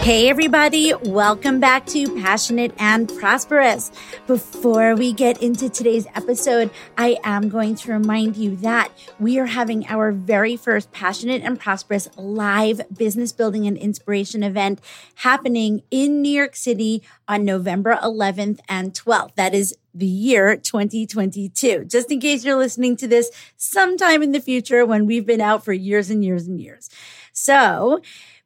Hey, everybody. Welcome back to Passionate and Prosperous. Before we get into today's episode, I am going to remind you that we are having our very first Passionate and Prosperous live business building and inspiration event happening in New York City on November 11th and 12th. That is the year 2022. Just in case you're listening to this sometime in the future when we've been out for years and years and years. So,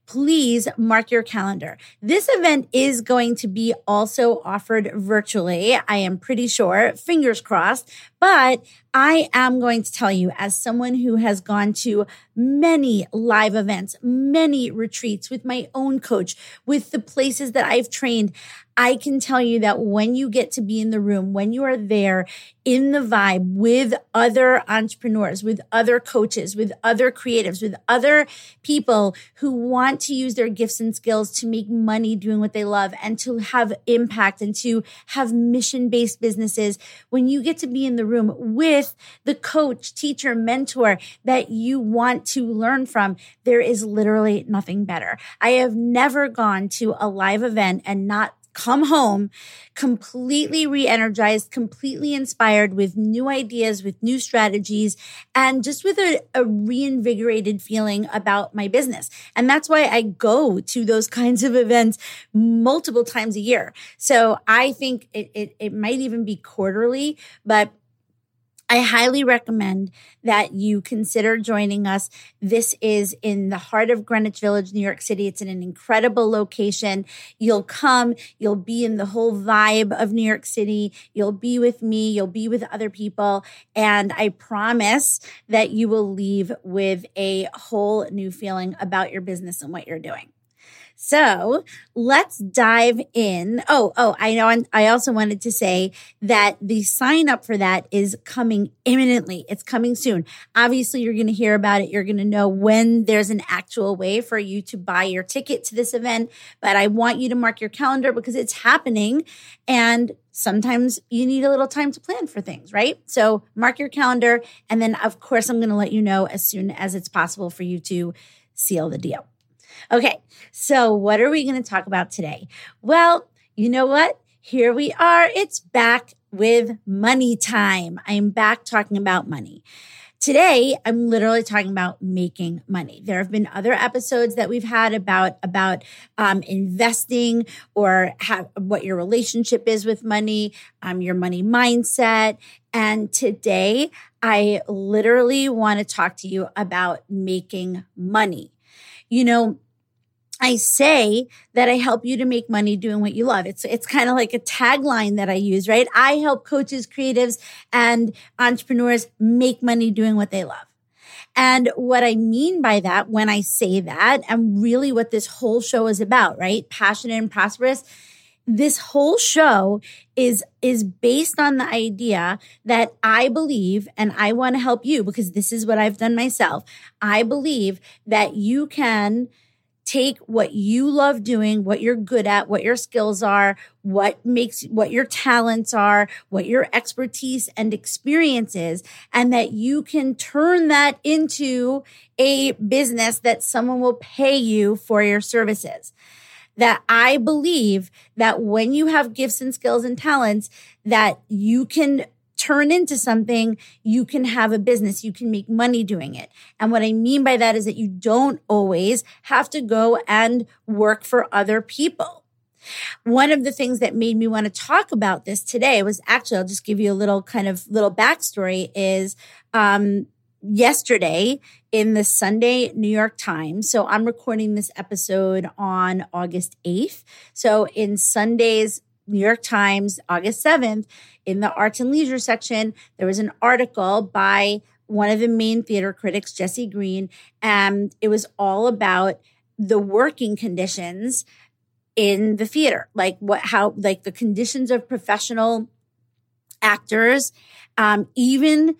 please mark your calendar. This event is going to be also offered virtually. I am pretty sure, fingers crossed, but I am going to tell you, as someone who has gone to many live events, many retreats with my own coach, with the places that I've trained, I can tell you that when you get to be in the room, when you are there in the vibe with other entrepreneurs, with other coaches, with other creatives, with other people who want to use their gifts and skills to make money doing what they love and to have impact and to have mission based businesses, when you get to be in the room with the coach, teacher, mentor that you want to learn from, there is literally nothing better. I have never gone to a live event and not come home completely re-energized, completely inspired with new ideas, with new strategies, and just with a, a, reinvigorated feeling about my business. And that's why I go to those kinds of events multiple times a year. So I think it, it, it might even be quarterly, but I highly recommend that you consider joining us. This is in the heart of Greenwich Village, New York City. It's in an incredible location. You'll come, you'll be in the whole vibe of New York City. You'll be with me, you'll be with other people. And I promise that you will leave with a whole new feeling about your business and what you're doing. So let's dive in. Oh, oh, I know. I also wanted to say that the sign up for that is coming imminently. It's coming soon. Obviously, you're going to hear about it. You're going to know when there's an actual way for you to buy your ticket to this event. But I want you to mark your calendar because it's happening. And sometimes you need a little time to plan for things, right? So mark your calendar. And then, of course, I'm going to let you know as soon as it's possible for you to seal the deal. Okay, so what are we going to talk about today? Well, you know what? Here we are. It's back with money time. I'm back talking about money. Today, I'm literally talking about making money. There have been other episodes that we've had about about um, investing or have, what your relationship is with money, um, your money mindset. And today, I literally want to talk to you about making money. You know, I say that I help you to make money doing what you love. It's it's kind of like a tagline that I use, right? I help coaches, creatives, and entrepreneurs make money doing what they love. And what I mean by that when I say that, and really what this whole show is about, right? Passionate and prosperous. This whole show is is based on the idea that I believe and I want to help you because this is what I've done myself. I believe that you can take what you love doing, what you're good at, what your skills are, what makes, what your talents are, what your expertise and experience is, and that you can turn that into a business that someone will pay you for your services. That I believe that when you have gifts and skills and talents, that you can turn into something, you can have a business, you can make money doing it. And what I mean by that is that you don't always have to go and work for other people. One of the things that made me want to talk about this today was actually, I'll just give you a little kind of little backstory is, um, yesterday in the Sunday New York Times. So I'm recording this episode on August 8th. So in Sunday's New York Times, August 7th, in the arts and leisure section, there was an article by one of the main theater critics, Jesse Green, and it was all about the working conditions in the theater, like what, how, like the conditions of professional actors, um, even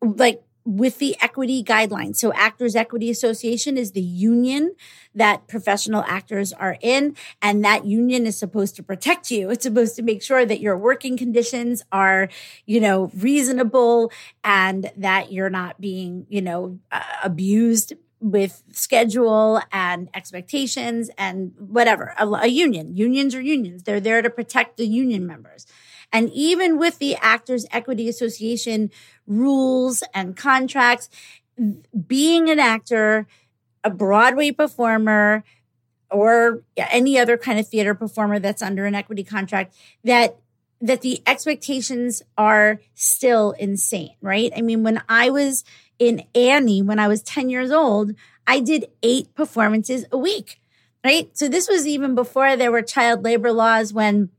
like with the equity guidelines. So Actors Equity Association is the union that professional actors are in. And that union is supposed to protect you. It's supposed to make sure that your working conditions are, you know, reasonable and that you're not being, you know, uh, abused with schedule and expectations and whatever. A, a union, unions are unions. They're there to protect the union members. And even with the Actors Equity Association rules and contracts, being an actor, a Broadway performer, or any other kind of theater performer that's under an equity contract, that that the expectations are still insane, right? I mean, when I was in Annie, when I was 10 years old, I did eight performances a week, right? So this was even before there were child labor laws when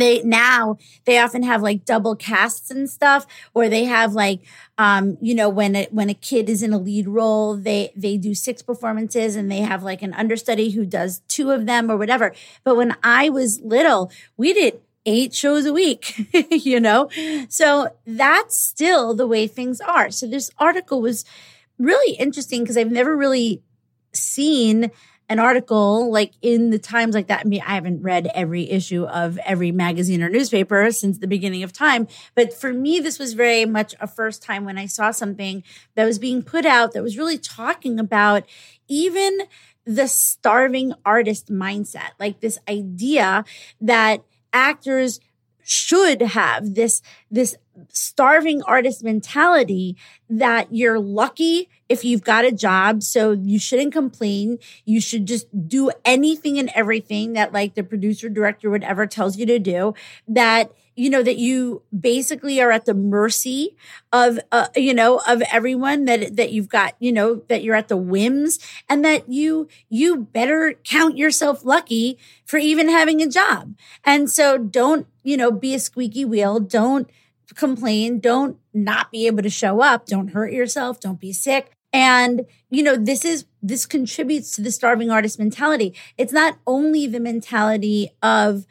they now they often have like double casts and stuff or they have like um you know when a, when a kid is in a lead role they they do six performances and they have like an understudy who does two of them or whatever. But when i was little we did eight shows a week you know? So that's still the way things are. So this article was really interesting because i've never really seen an article like in the Times like that. I mean, I haven't read every issue of every magazine or newspaper since the beginning of time, but for me, this was very much a first time when I saw something that was being put out that was really talking about even the starving artist mindset, like this idea that actors should have this this starving artist mentality that you're lucky if you've got a job so you shouldn't complain. You should just do anything and everything that like the producer director whatever tells you to do that you know that you basically are at the mercy of uh, you know of everyone that that you've got you know that you're at the whims and that you you better count yourself lucky for even having a job. And so don't you know be a squeaky wheel. Don't complain. Don't not be able to show up. Don't hurt yourself. Don't be sick. And you know this is this contributes to the starving artist mentality. It's not only the mentality of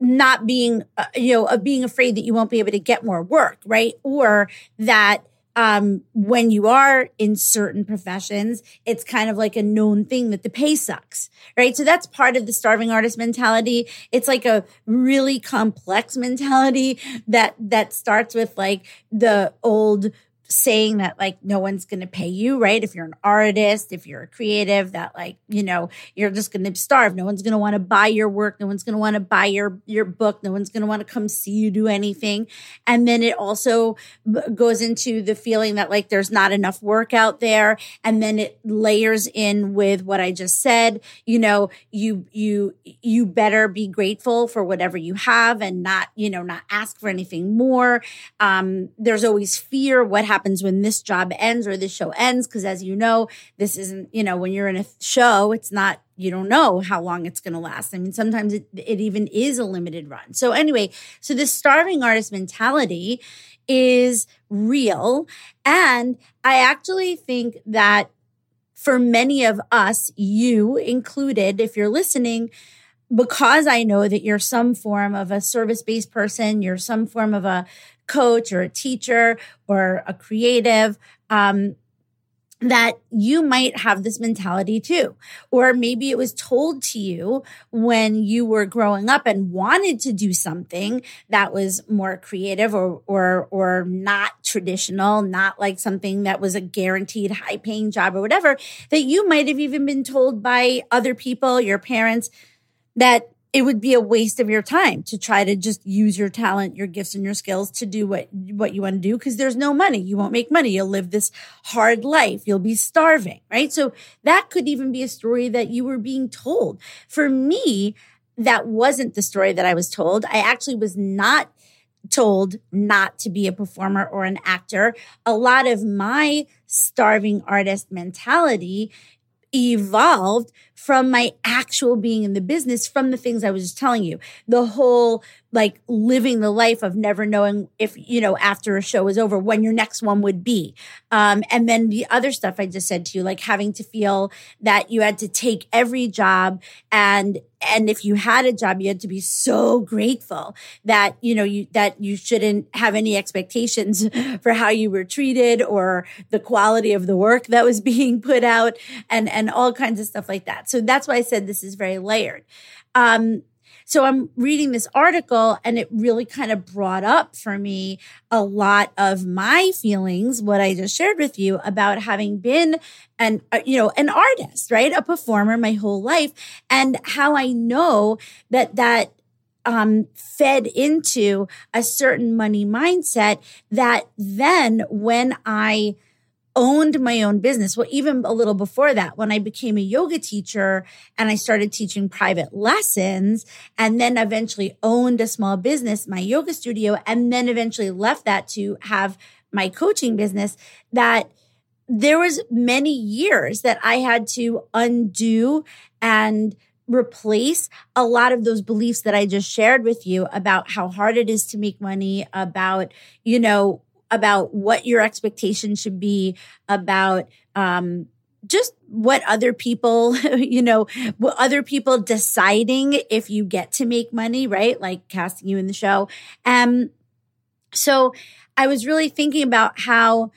not being, uh, you know, of being afraid that you won't be able to get more work, right? Or that um, when you are in certain professions, it's kind of like a known thing that the pay sucks, right? So that's part of the starving artist mentality. It's like a really complex mentality that that starts with like the old saying that like no one's going to pay you, right? If you're an artist, if you're a creative, that like, you know, you're just going to starve. No one's going to want to buy your work. No one's going to want to buy your your book. No one's going to want to come see you do anything. And then it also goes into the feeling that like there's not enough work out there and then it layers in with what I just said, you know, you you you better be grateful for whatever you have and not, you know, not ask for anything more. Um there's always fear what happens happens when this job ends or this show ends. Cause as you know, this isn't, you know, when you're in a show, it's not, you don't know how long it's going to last. I mean, sometimes it, it even is a limited run. So anyway, so this starving artist mentality is real. And I actually think that for many of us, you included, if you're listening, because I know that you're some form of a service based person, you're some form of a coach or a teacher or a creative, um, that you might have this mentality too. Or maybe it was told to you when you were growing up and wanted to do something that was more creative or, or, or not traditional, not like something that was a guaranteed high paying job or whatever, that you might have even been told by other people, your parents, that it would be a waste of your time to try to just use your talent, your gifts and your skills to do what, what you want to do because there's no money. You won't make money. You'll live this hard life. You'll be starving, right? So that could even be a story that you were being told. For me, that wasn't the story that I was told. I actually was not told not to be a performer or an actor. A lot of my starving artist mentality evolved from my actual being in the business from the things I was just telling you. The whole like living the life of never knowing if, you know, after a show is over, when your next one would be. Um, and then the other stuff I just said to you, like having to feel that you had to take every job and, and if you had a job, you had to be so grateful that, you know, you, that you shouldn't have any expectations for how you were treated or the quality of the work that was being put out and, and all kinds of stuff like that. So that's why I said this is very layered. Um, so I'm reading this article and it really kind of brought up for me a lot of my feelings, what I just shared with you about having been an, uh, you know, an artist, right? A performer my whole life and how I know that that um, fed into a certain money mindset that then when I owned my own business. Well, even a little before that, when I became a yoga teacher and I started teaching private lessons and then eventually owned a small business, my yoga studio, and then eventually left that to have my coaching business that there was many years that I had to undo and replace a lot of those beliefs that I just shared with you about how hard it is to make money, about, you know, about what your expectations should be about um, just what other people, you know, what other people deciding if you get to make money, right? Like casting you in the show. Um, so I was really thinking about how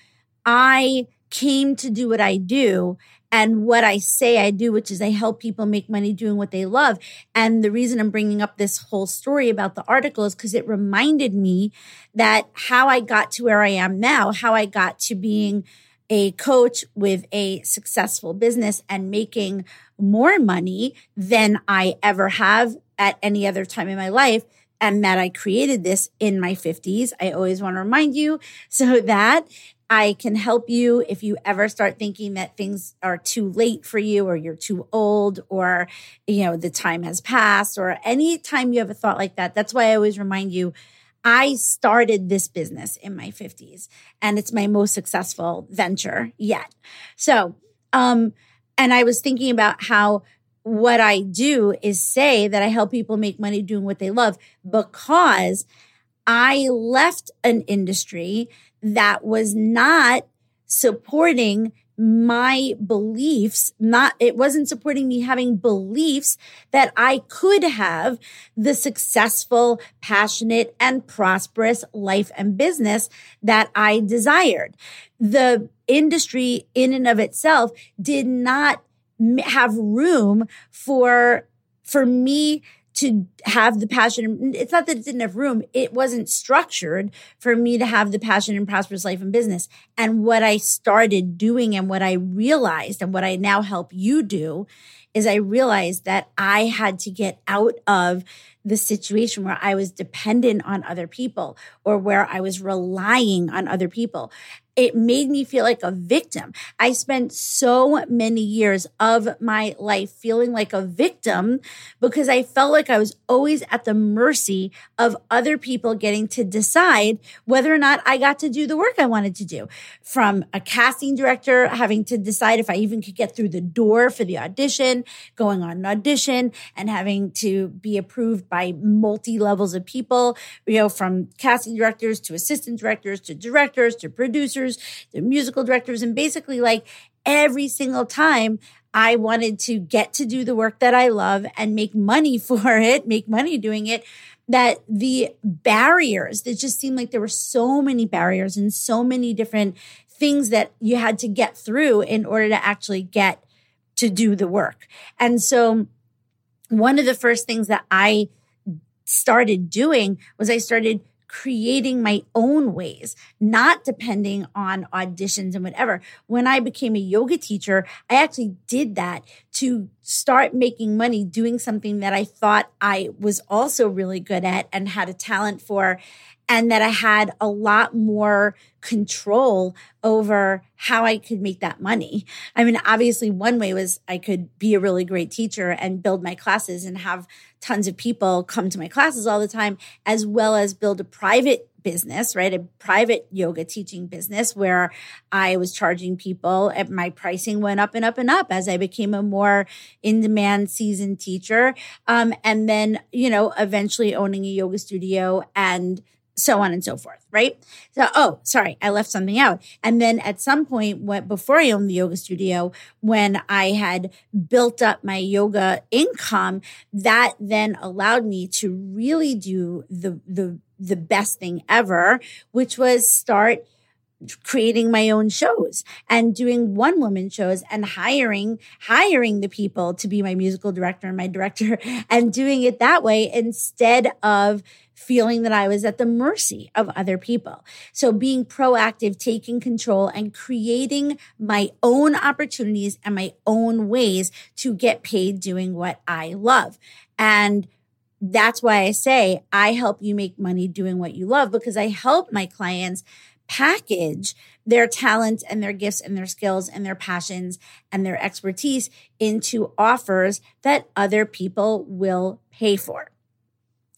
I came to do what I do and what I say I do, which is I help people make money doing what they love. And the reason I'm bringing up this whole story about the article is because it reminded me that how I got to where I am now, how I got to being a coach with a successful business and making more money than I ever have at any other time in my life and that I created this in my 50s. I always want to remind you so that I can help you if you ever start thinking that things are too late for you or you're too old or, you know, the time has passed or any time you have a thought like that. That's why I always remind you I started this business in my 50s and it's my most successful venture yet. So, um, and I was thinking about how what I do is say that I help people make money doing what they love because I left an industry that was not supporting my beliefs, not, it wasn't supporting me having beliefs that I could have the successful, passionate, and prosperous life and business that I desired. The industry in and of itself did not have room for, for me to have the passion. It's not that it didn't have room. It wasn't structured for me to have the passion and prosperous life and business. And what I started doing and what I realized and what I now help you do is I realized that I had to get out of the situation where I was dependent on other people or where I was relying on other people it made me feel like a victim. I spent so many years of my life feeling like a victim because I felt like I was always at the mercy of other people getting to decide whether or not I got to do the work I wanted to do. From a casting director having to decide if I even could get through the door for the audition, going on an audition and having to be approved by multi levels of people, you know, from casting directors to assistant directors to directors to producers the musical directors, and basically like every single time I wanted to get to do the work that I love and make money for it, make money doing it, that the barriers that just seemed like there were so many barriers and so many different things that you had to get through in order to actually get to do the work. And so one of the first things that I started doing was I started creating my own ways, not depending on auditions and whatever. When I became a yoga teacher, I actually did that to start making money doing something that I thought I was also really good at and had a talent for and that I had a lot more control over how I could make that money. I mean, obviously, one way was I could be a really great teacher and build my classes and have tons of people come to my classes all the time, as well as build a private business, right? A private yoga teaching business where I was charging people and my pricing went up and up and up as I became a more in demand seasoned teacher. Um, and then, you know, eventually owning a yoga studio and so on and so forth, right? So, oh, sorry, I left something out. And then at some point, what before I owned the yoga studio, when I had built up my yoga income, that then allowed me to really do the the the best thing ever, which was start creating my own shows and doing one woman shows and hiring hiring the people to be my musical director and my director and doing it that way instead of feeling that I was at the mercy of other people. So being proactive, taking control and creating my own opportunities and my own ways to get paid doing what I love. And that's why I say I help you make money doing what you love because I help my clients package their talent and their gifts and their skills and their passions and their expertise into offers that other people will pay for.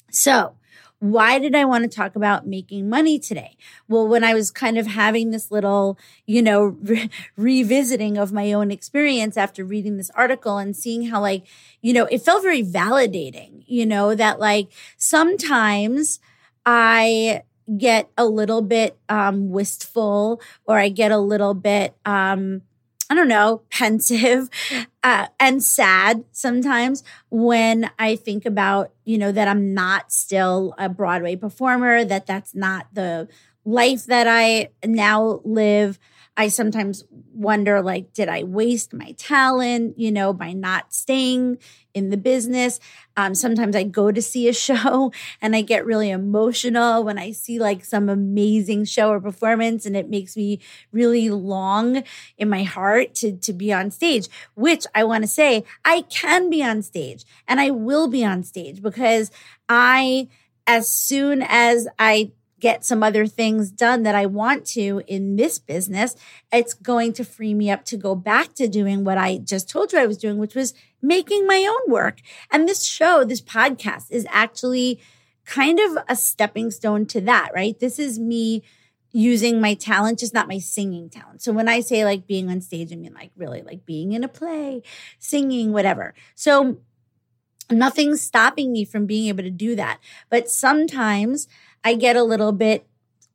So why did I want to talk about making money today? Well, when I was kind of having this little, you know, re- revisiting of my own experience after reading this article and seeing how, like, you know, it felt very validating, you know, that like sometimes I get a little bit um, wistful or I get a little bit, um, I don't know, pensive uh, and sad sometimes when I think about, you know, that I'm not still a Broadway performer, that that's not the life that I now live. I sometimes wonder like did i waste my talent you know by not staying in the business? Um, sometimes i go to see a show and i get really emotional when i see like some amazing show or performance and it makes me really long in my heart to to be on stage which i want to say i can be on stage and i will be on stage because i as soon as i get some other things done that I want to in this business, it's going to free me up to go back to doing what I just told you I was doing, which was making my own work. And this show, this podcast is actually kind of a stepping stone to that, right? This is me using my talent, just not my singing talent. So when I say like being on stage, I mean like really like being in a play, singing, whatever. So nothing's stopping me from being able to do that. But sometimes I get a little bit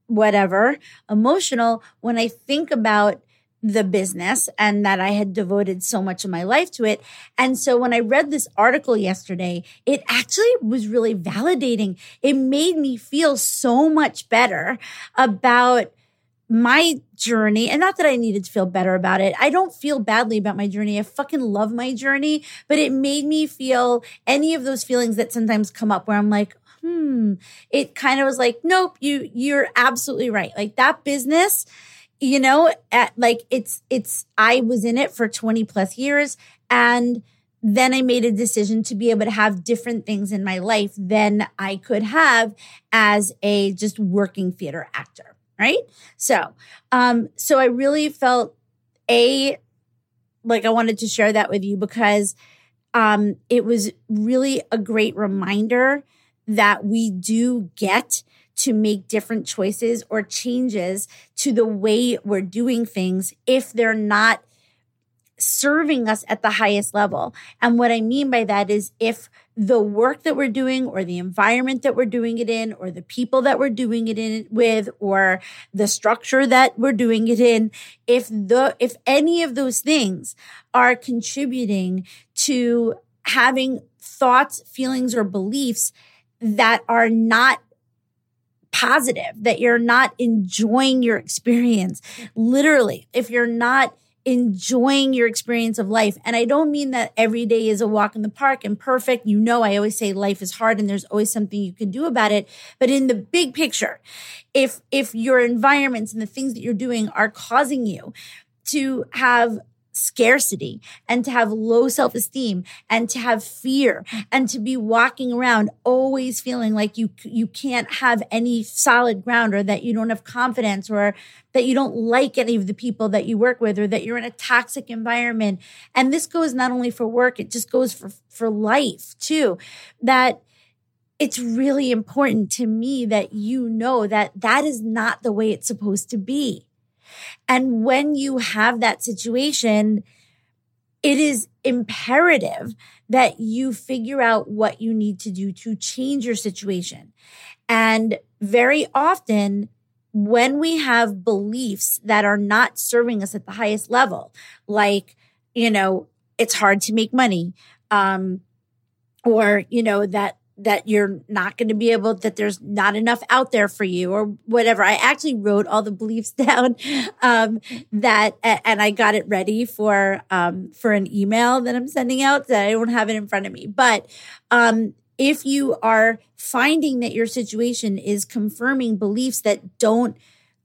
whatever emotional when I think about the business and that I had devoted so much of my life to it. And so when I read this article yesterday, it actually was really validating. It made me feel so much better about my journey and not that I needed to feel better about it. I don't feel badly about my journey. I fucking love my journey, but it made me feel any of those feelings that sometimes come up where I'm like, hmm, it kind of was like, nope, you, you're absolutely right. Like that business, you know, at, like it's, it's, I was in it for 20 plus years and then I made a decision to be able to have different things in my life than I could have as a just working theater actor. Right. So, um, so I really felt a, like I wanted to share that with you because, um, it was really a great reminder that we do get to make different choices or changes to the way we're doing things if they're not serving us at the highest level. And what I mean by that is if the work that we're doing or the environment that we're doing it in or the people that we're doing it in with or the structure that we're doing it in if the if any of those things are contributing to having thoughts feelings or beliefs that are not positive, that you're not enjoying your experience. Literally, if you're not enjoying your experience of life. And I don't mean that every day is a walk in the park and perfect. You know, I always say life is hard and there's always something you can do about it. But in the big picture, if, if your environments and the things that you're doing are causing you to have scarcity and to have low self esteem and to have fear and to be walking around always feeling like you, you can't have any solid ground or that you don't have confidence or that you don't like any of the people that you work with or that you're in a toxic environment. And this goes not only for work, it just goes for, for life too. That it's really important to me that you know that that is not the way it's supposed to be. And when you have that situation, it is imperative that you figure out what you need to do to change your situation. And very often, when we have beliefs that are not serving us at the highest level, like, you know, it's hard to make money, um, or, you know, that that you're not going to be able that there's not enough out there for you or whatever. I actually wrote all the beliefs down um, that and i got it ready for um, for an email that i'm sending out that i don't have it in front of me. But um, if you are finding that your situation is confirming beliefs that don't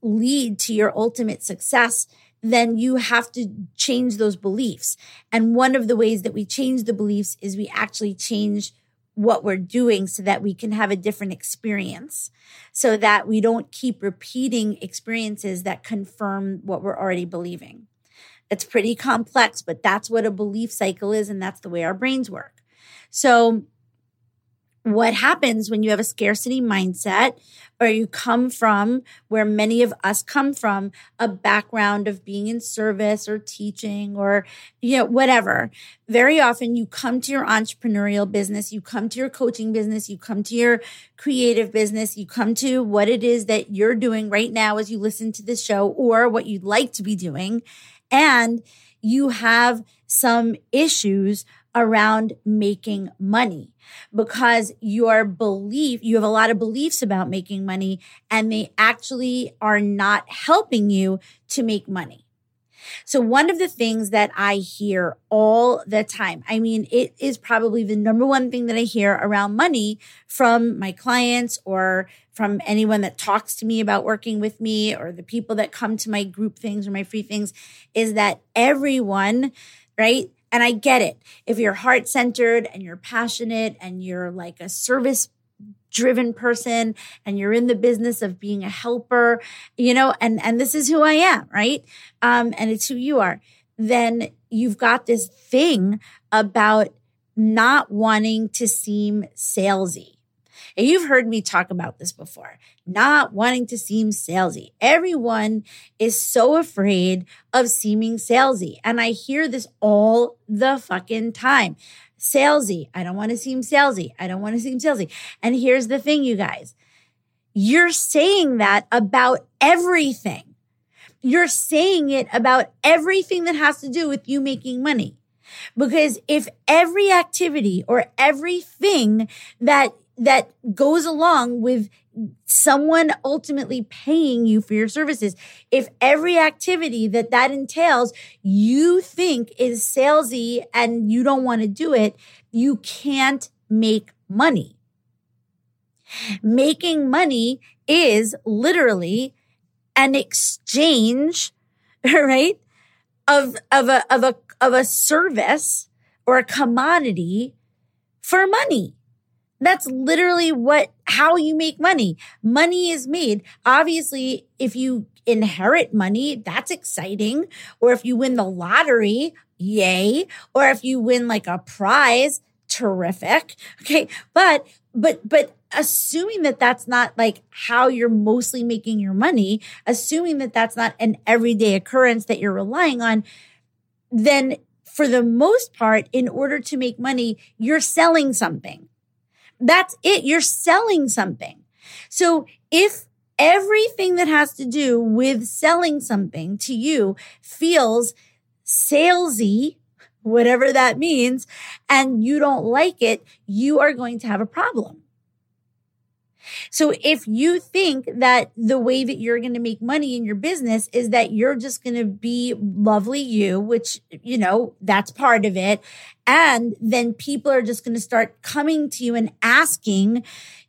lead to your ultimate success then you have to change those beliefs. And one of the ways that we change the beliefs is we actually change what we're doing so that we can have a different experience so that we don't keep repeating experiences that confirm what we're already believing. It's pretty complex, but that's what a belief cycle is. And that's the way our brains work. So what happens when you have a scarcity mindset or you come from where many of us come from a background of being in service or teaching or you know whatever. Very often you come to your entrepreneurial business you come to your coaching business you come to your creative business you come to what it is that you're doing right now as you listen to this show or what you'd like to be doing. And you have some issues around making money because your belief, you have a lot of beliefs about making money and they actually are not helping you to make money. So one of the things that I hear all the time, I mean, it is probably the number one thing that I hear around money from my clients or from anyone that talks to me about working with me or the people that come to my group things or my free things is that everyone, right? And I get it. If you're heart centered and you're passionate and you're like a service driven person and you're in the business of being a helper, you know, and, and this is who I am, right? Um, and it's who you are, then you've got this thing about not wanting to seem salesy. And you've heard me talk about this before, not wanting to seem salesy. Everyone is so afraid of seeming salesy. And I hear this all the fucking time. Salesy. I don't want to seem salesy. I don't want to seem salesy. And here's the thing, you guys. You're saying that about everything. You're saying it about everything that has to do with you making money. Because if every activity or everything that that goes along with someone ultimately paying you for your services. If every activity that that entails you think is salesy and you don't want to do it, you can't make money. Making money is literally an exchange, right? Of, of a, of a, of a service or a commodity for money. That's literally what, how you make money. Money is made. Obviously, if you inherit money, that's exciting. Or if you win the lottery, yay. Or if you win like a prize, terrific. Okay. But, but, but assuming that that's not like how you're mostly making your money, assuming that that's not an everyday occurrence that you're relying on, then for the most part, in order to make money, you're selling something. That's it. You're selling something. So if everything that has to do with selling something to you feels salesy, whatever that means, and you don't like it, you are going to have a problem. So if you think that the way that you're going to make money in your business is that you're just going to be lovely you, which, you know, that's part of it. And then people are just going to start coming to you and asking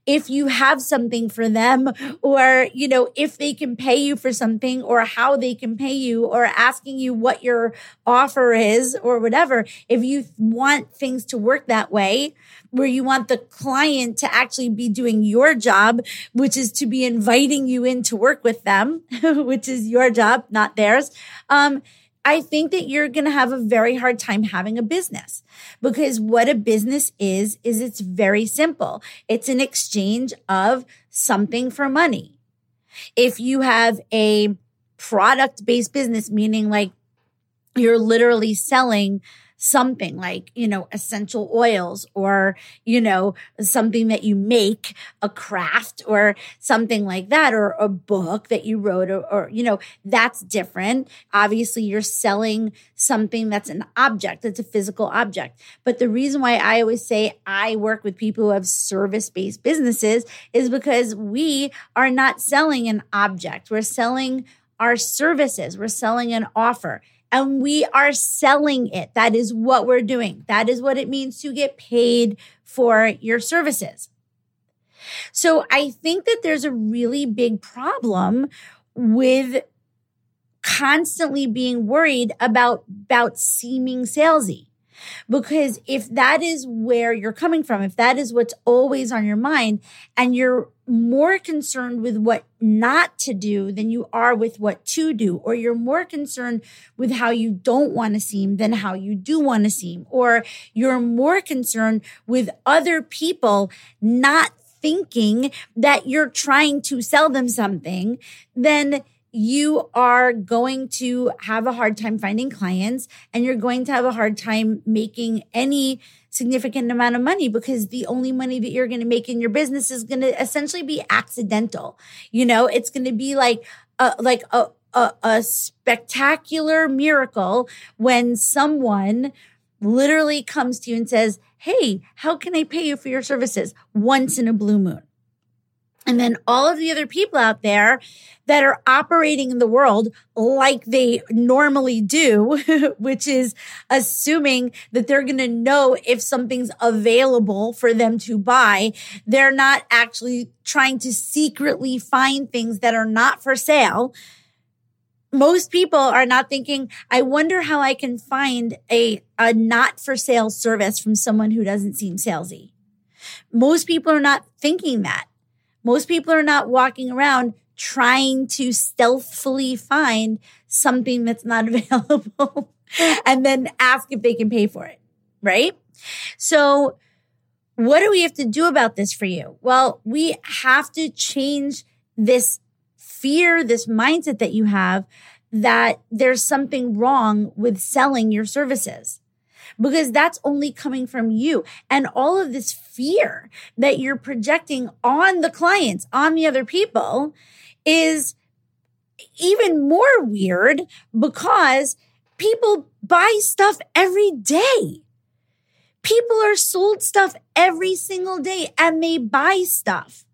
if you have something for them or, you know, if they can pay you for something or how they can pay you or asking you what your offer is or whatever. If you want things to work that way, where you want the client to actually be doing your job, which is to be inviting you in to work with them, which is your job, not theirs. Um, I think that you're going to have a very hard time having a business because what a business is, is it's very simple. It's an exchange of something for money. If you have a product based business, meaning like you're literally selling something like, you know, essential oils or, you know, something that you make, a craft or something like that, or a book that you wrote, or, or, you know, that's different. Obviously, you're selling something that's an object, that's a physical object. But the reason why I always say I work with people who have service based businesses is because we are not selling an object. We're selling our services. We're selling an offer and we are selling it. That is what we're doing. That is what it means to get paid for your services. So I think that there's a really big problem with constantly being worried about, about seeming salesy. Because if that is where you're coming from, if that is what's always on your mind and you're more concerned with what not to do than you are with what to do, or you're more concerned with how you don't want to seem than how you do want to seem, or you're more concerned with other people not thinking that you're trying to sell them something, then you are going to have a hard time finding clients and you're going to have a hard time making any significant amount of money because the only money that you're going to make in your business is going to essentially be accidental. You know, it's going to be like a, like a, a, a spectacular miracle when someone literally comes to you and says, Hey, how can I pay you for your services? Once in a blue moon. And then all of the other people out there that are operating in the world like they normally do, which is assuming that they're going to know if something's available for them to buy. They're not actually trying to secretly find things that are not for sale. Most people are not thinking, I wonder how I can find a, a not for sale service from someone who doesn't seem salesy. Most people are not thinking that. Most people are not walking around trying to stealthily find something that's not available and then ask if they can pay for it. Right. So what do we have to do about this for you? Well, we have to change this fear, this mindset that you have that there's something wrong with selling your services because that's only coming from you. And all of this fear that you're projecting on the clients, on the other people is even more weird because people buy stuff every day. People are sold stuff every single day and they buy stuff.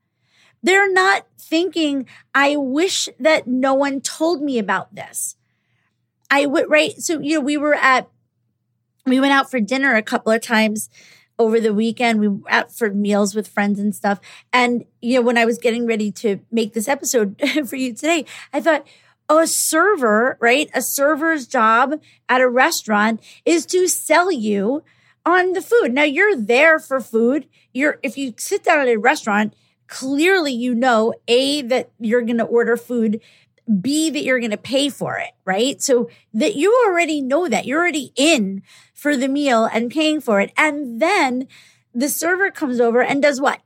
They're not thinking, I wish that no one told me about this. I would, right? So, you know, we were at we went out for dinner a couple of times over the weekend. We went out for meals with friends and stuff. And, you know, when I was getting ready to make this episode for you today, I thought, oh, a server, right? A server's job at a restaurant is to sell you on the food. Now you're there for food. You're, if you sit down at a restaurant, clearly you know, A, that you're going to order food B, that you're going to pay for it, right? So that you already know that you're already in for the meal and paying for it. And then the server comes over and does what?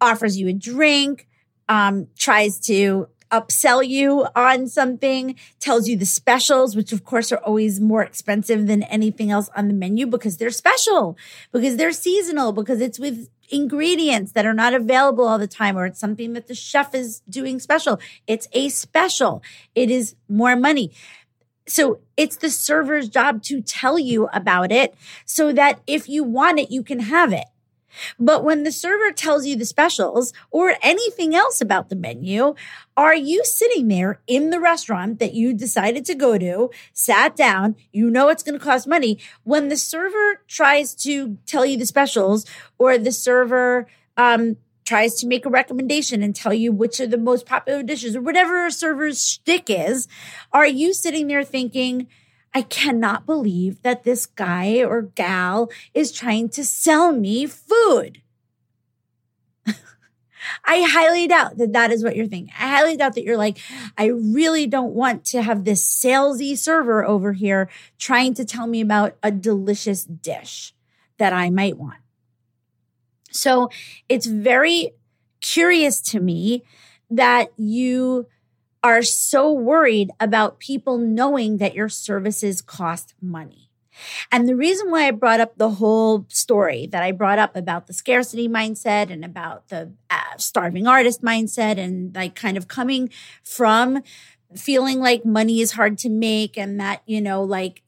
Offers you a drink, um, tries to upsell you on something, tells you the specials, which of course are always more expensive than anything else on the menu because they're special, because they're seasonal, because it's with ingredients that are not available all the time, or it's something that the chef is doing special. It's a special. It is more money. So it's the server's job to tell you about it so that if you want it, you can have it. But when the server tells you the specials or anything else about the menu, are you sitting there in the restaurant that you decided to go to, sat down, you know it's going to cost money. When the server tries to tell you the specials or the server, um, tries to make a recommendation and tell you which are the most popular dishes or whatever a server's shtick is, are you sitting there thinking, I cannot believe that this guy or gal is trying to sell me food. I highly doubt that that is what you're thinking. I highly doubt that you're like, I really don't want to have this salesy server over here trying to tell me about a delicious dish that I might want. So it's very curious to me that you are so worried about people knowing that your services cost money. And the reason why I brought up the whole story that I brought up about the scarcity mindset and about the uh, starving artist mindset and like kind of coming from feeling like money is hard to make and that you know like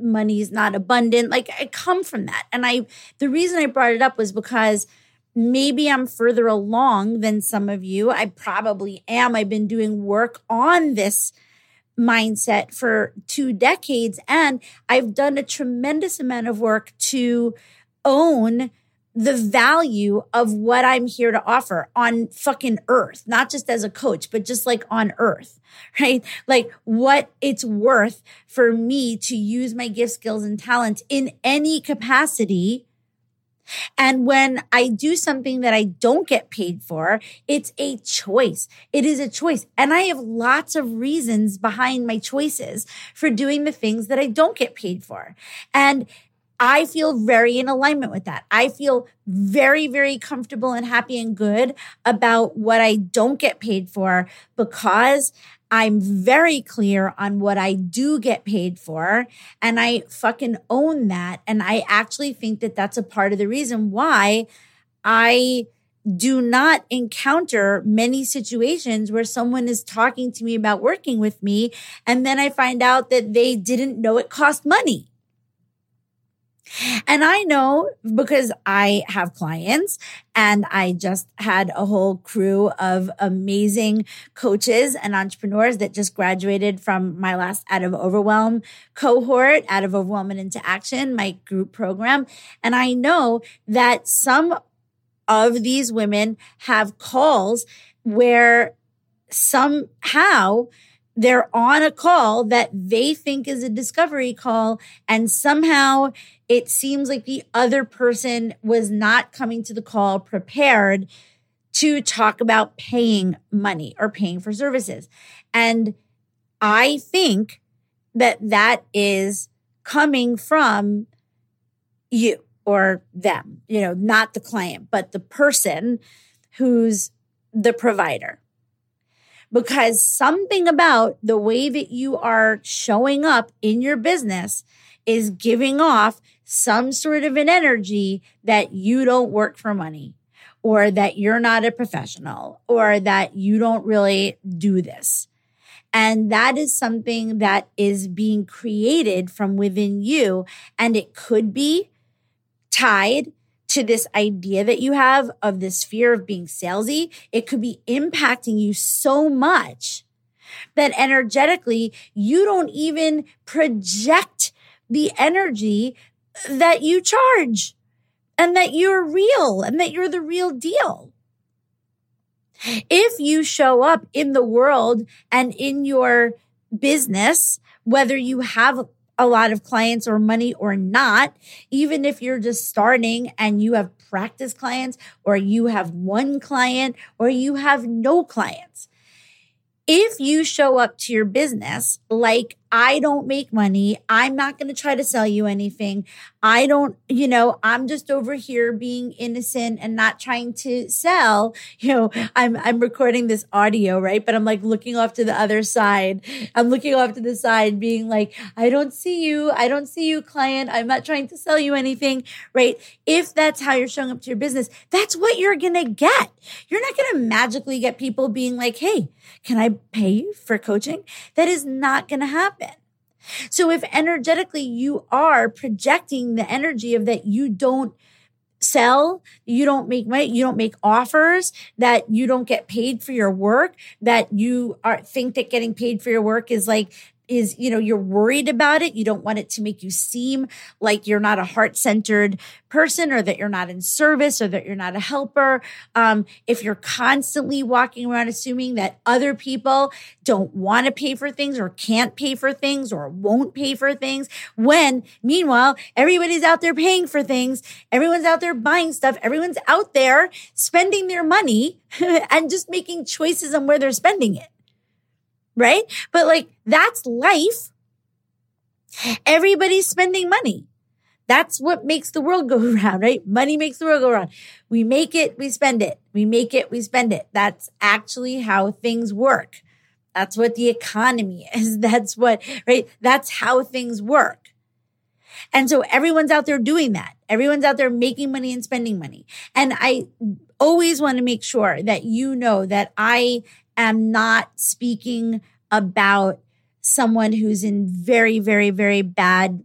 money is not abundant like i come from that and i the reason i brought it up was because maybe I'm further along than some of you. I probably am. I've been doing work on this mindset for two decades, and I've done a tremendous amount of work to own the value of what I'm here to offer on fucking earth, not just as a coach, but just like on earth, right? Like what it's worth for me to use my gift, skills, and talents in any capacity and when I do something that I don't get paid for, it's a choice. It is a choice. And I have lots of reasons behind my choices for doing the things that I don't get paid for. And I feel very in alignment with that. I feel very, very comfortable and happy and good about what I don't get paid for because I'm very clear on what I do get paid for and I fucking own that. And I actually think that that's a part of the reason why I do not encounter many situations where someone is talking to me about working with me. And then I find out that they didn't know it cost money. And I know because I have clients and I just had a whole crew of amazing coaches and entrepreneurs that just graduated from my last out of overwhelm cohort, out of overwhelm and into action, my group program. And I know that some of these women have calls where somehow they're on a call that they think is a discovery call and somehow it seems like the other person was not coming to the call prepared to talk about paying money or paying for services. And i think that that is coming from you or them you know not the client but the person who's the provider. Because something about the way that you are showing up in your business is giving off some sort of an energy that you don't work for money or that you're not a professional or that you don't really do this. And that is something that is being created from within you. And it could be tied to this idea that you have of this fear of being salesy, it could be impacting you so much that energetically you don't even project the energy that you charge and that you're real and that you're the real deal. If you show up in the world and in your business, whether you have a lot of clients or money or not, even if you're just starting and you have practice clients or you have one client or you have no clients. If you show up to your business like I don't make money. I'm not going to try to sell you anything. I don't, you know, I'm just over here being innocent and not trying to sell. You know, I'm I'm recording this audio, right? But I'm like looking off to the other side. I'm looking off to the side being like, I don't see you. I don't see you, client. I'm not trying to sell you anything, right? If that's how you're showing up to your business, that's what you're going to get. You're not going to magically get people being like, "Hey, can I pay you for coaching?" That is not going to happen. So if energetically you are projecting the energy of that you don't sell, you don't make money, you don't make offers, that you don't get paid for your work, that you are think that getting paid for your work is like is, you know, you're worried about it. You don't want it to make you seem like you're not a heart centered person or that you're not in service or that you're not a helper. Um, if you're constantly walking around assuming that other people don't want to pay for things or can't pay for things or won't pay for things, when meanwhile, everybody's out there paying for things, everyone's out there buying stuff, everyone's out there spending their money and just making choices on where they're spending it right? But like that's life. Everybody's spending money. That's what makes the world go around, right? Money makes the world go around. We make it, we spend it. We make it, we spend it. That's actually how things work. That's what the economy is. That's what, right? That's how things work. And so everyone's out there doing that. Everyone's out there making money and spending money. And I always want to make sure that you know that I am not speaking about someone who's in very, very, very bad,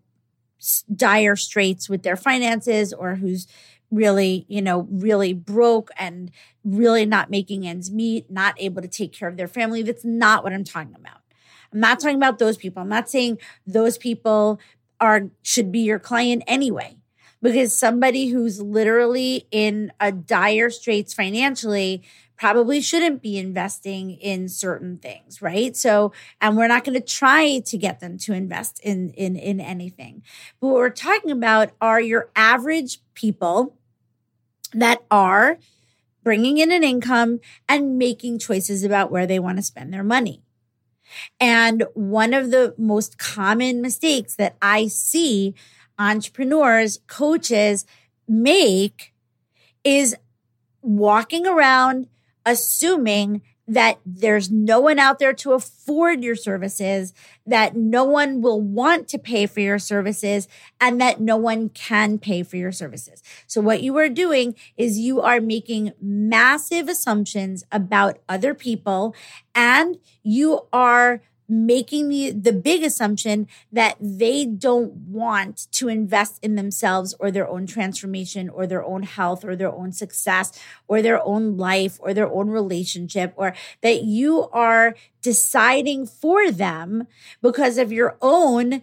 dire straits with their finances or who's really, you know, really broke and really not making ends meet, not able to take care of their family. That's not what I'm talking about. I'm not talking about those people. I'm not saying those people are should be your client anyway because somebody who's literally in a dire straits financially probably shouldn't be investing in certain things, right? So, and we're not going to try to get them to invest in, in, in anything. But what we're talking about are your average people that are bringing in an income and making choices about where they want to spend their money. And one of the most common mistakes that I see entrepreneurs, coaches make is walking around assuming that there's no one out there to afford your services, that no one will want to pay for your services, and that no one can pay for your services. So what you are doing is you are making massive assumptions about other people and you are making the, the big assumption that they don't want to invest in themselves or their own transformation or their own health or their own success or their own life or their own relationship or that you are deciding for them because of your own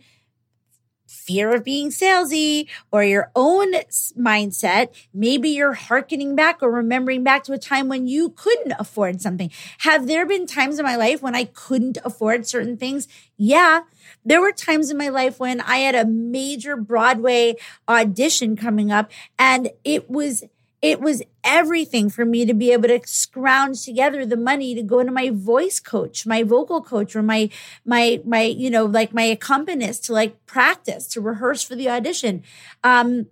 fear of being salesy or your own mindset. Maybe you're hearkening back or remembering back to a time when you couldn't afford something. Have there been times in my life when I couldn't afford certain things? Yeah. There were times in my life when I had a major Broadway audition coming up and it was it was everything for me to be able to scrounge together the money to go to my voice coach, my vocal coach, or my my my you know like my accompanist to like practice to rehearse for the audition. Um,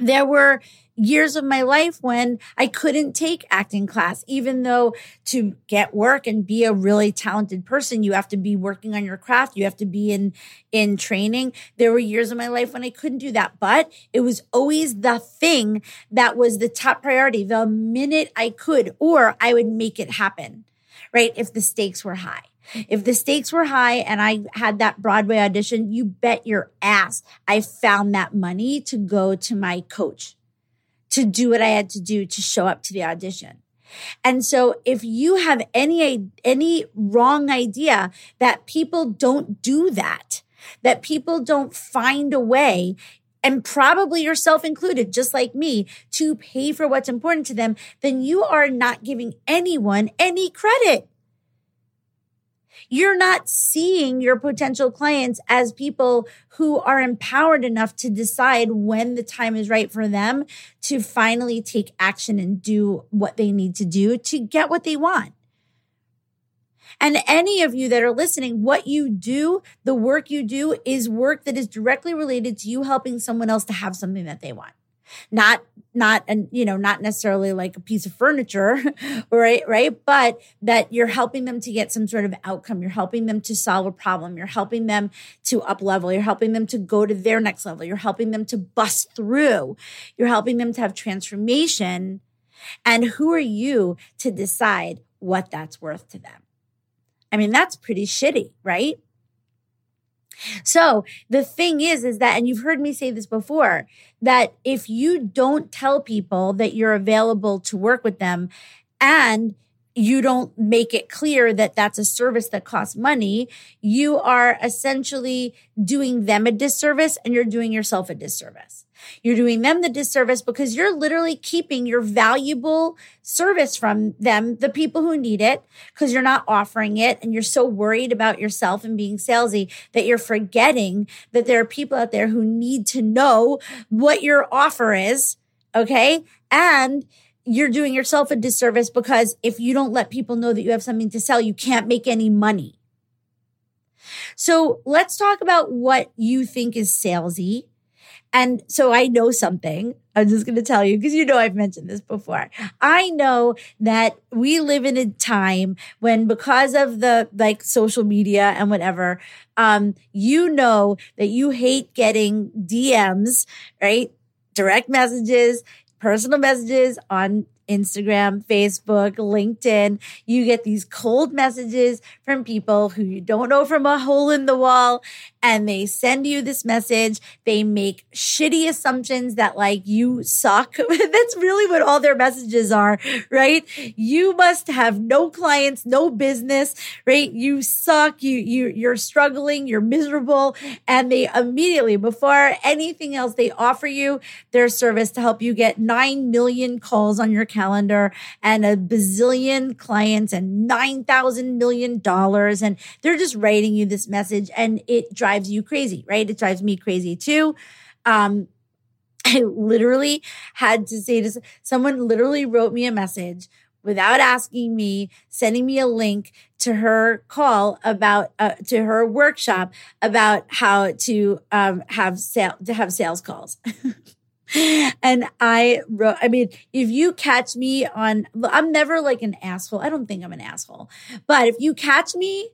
there were years of my life when I couldn't take acting class, even though to get work and be a really talented person, you have to be working on your craft. You have to be in, in training. There were years of my life when I couldn't do that, but it was always the thing that was the top priority the minute I could, or I would make it happen, right? If the stakes were high. If the stakes were high and I had that Broadway audition, you bet your ass I found that money to go to my coach to do what I had to do to show up to the audition. And so if you have any, any wrong idea that people don't do that, that people don't find a way and probably yourself included, just like me, to pay for what's important to them, then you are not giving anyone any credit. You're not seeing your potential clients as people who are empowered enough to decide when the time is right for them to finally take action and do what they need to do to get what they want. And any of you that are listening, what you do, the work you do is work that is directly related to you helping someone else to have something that they want not not and you know not necessarily like a piece of furniture right right? But that you're helping them to get some sort of outcome. You're helping them to solve a problem. You're helping them to up level. You're helping them to go to their next level. You're helping them to bust through. You're helping them to have transformation. And who are you to decide what that's worth to them? I mean that's pretty shitty right So the thing is, is that, and you've heard me say this before, that if you don't tell people that you're available to work with them and you don't make it clear that that's a service that costs money, you are essentially doing them a disservice and you're doing yourself a disservice. You're doing them the disservice because you're literally keeping your valuable service from them, the people who need it, because you're not offering it and you're so worried about yourself and being salesy that you're forgetting that there are people out there who need to know what your offer is. Okay. And you're doing yourself a disservice because if you don't let people know that you have something to sell, you can't make any money. So let's talk about what you think is salesy and so I know something. I'm just going to tell you because you know I've mentioned this before. I know that we live in a time when because of the like social media and whatever, um, you know that you hate getting DMs, right? Direct messages, personal messages on Instagram, Facebook, LinkedIn. You get these cold messages from people who you don't know from a hole in the wall and they send you this message. They make shitty assumptions that like you suck. That's really what all their messages are, right? You must have no clients, no business, right? You suck. You, you, you're struggling. You're miserable. And they immediately, before anything else, they offer you their service to help you get 9 million calls on your and a bazillion clients and 9,000 million dollars. And they're just writing you this message and it drives drives you crazy, right? It drives me crazy too. Um, I literally had to say to someone literally wrote me a message without asking me, sending me a link to her call about uh, to her workshop about how to um, have sale to have sales calls. and I wrote, I mean, if you catch me on, I'm never like an asshole. I don't think I'm an asshole, but if you catch me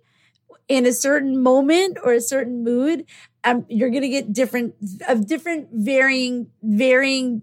in a certain moment or a certain mood, um, you're going to get different of different varying varying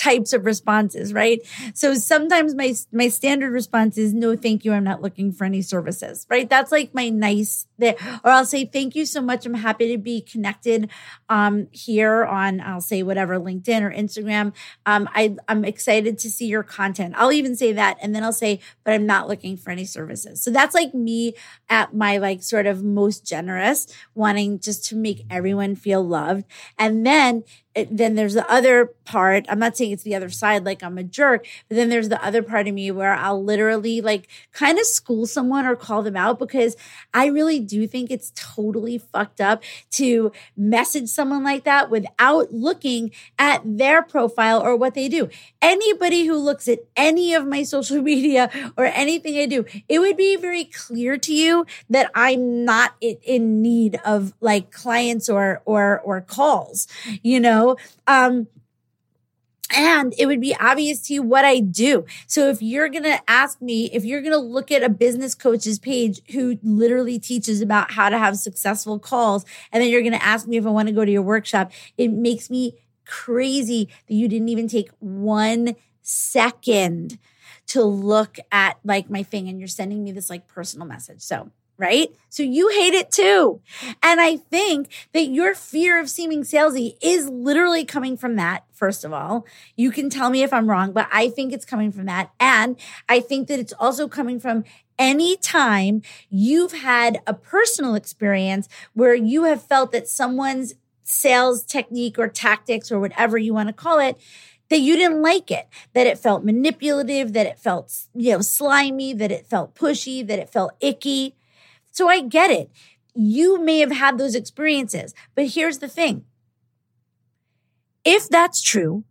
types of responses, right? So sometimes my my standard response is no, thank you. I'm not looking for any services, right? That's like my nice that, or I'll say thank you so much. I'm happy to be connected um, here on I'll say whatever LinkedIn or Instagram. Um, I I'm excited to see your content. I'll even say that, and then I'll say, but I'm not looking for any services. So that's like me at my like sort of most generous, wanting just to make everyone feel loved, and then it, then there's the other part. I'm not saying it's the other side, like I'm a jerk, but then there's the other part of me where I'll literally like kind of school someone or call them out because I really do you think it's totally fucked up to message someone like that without looking at their profile or what they do. Anybody who looks at any of my social media or anything I do, it would be very clear to you that I'm not in need of like clients or, or, or calls, you know? know, um, and it would be obvious to you what I do. So if you're going to ask me, if you're going to look at a business coach's page who literally teaches about how to have successful calls, and then you're going to ask me if I want to go to your workshop, it makes me crazy that you didn't even take one second to look at like my thing and you're sending me this like personal message. So right? So you hate it too. And I think that your fear of seeming salesy is literally coming from that. First of all, you can tell me if I'm wrong, but I think it's coming from that. And I think that it's also coming from any time you've had a personal experience where you have felt that someone's sales technique or tactics or whatever you want to call it that you didn't like it, that it felt manipulative, that it felt, you know, slimy, that it felt pushy, that it felt icky. So I get it. You may have had those experiences, but here's the thing. If that's true,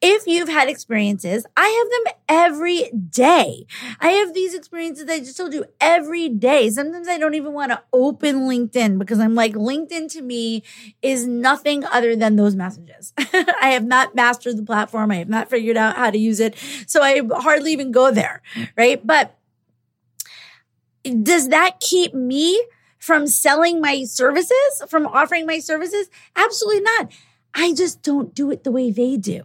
if you've had experiences, I have them every day. I have these experiences I just told you every day. Sometimes I don't even want to open LinkedIn because I'm like, LinkedIn to me is nothing other than those messages. I have not mastered the platform. I have not figured out how to use it. So I hardly even go there. Right. But does that keep me from selling my services, from offering my services? Absolutely not. I just don't do it the way they do.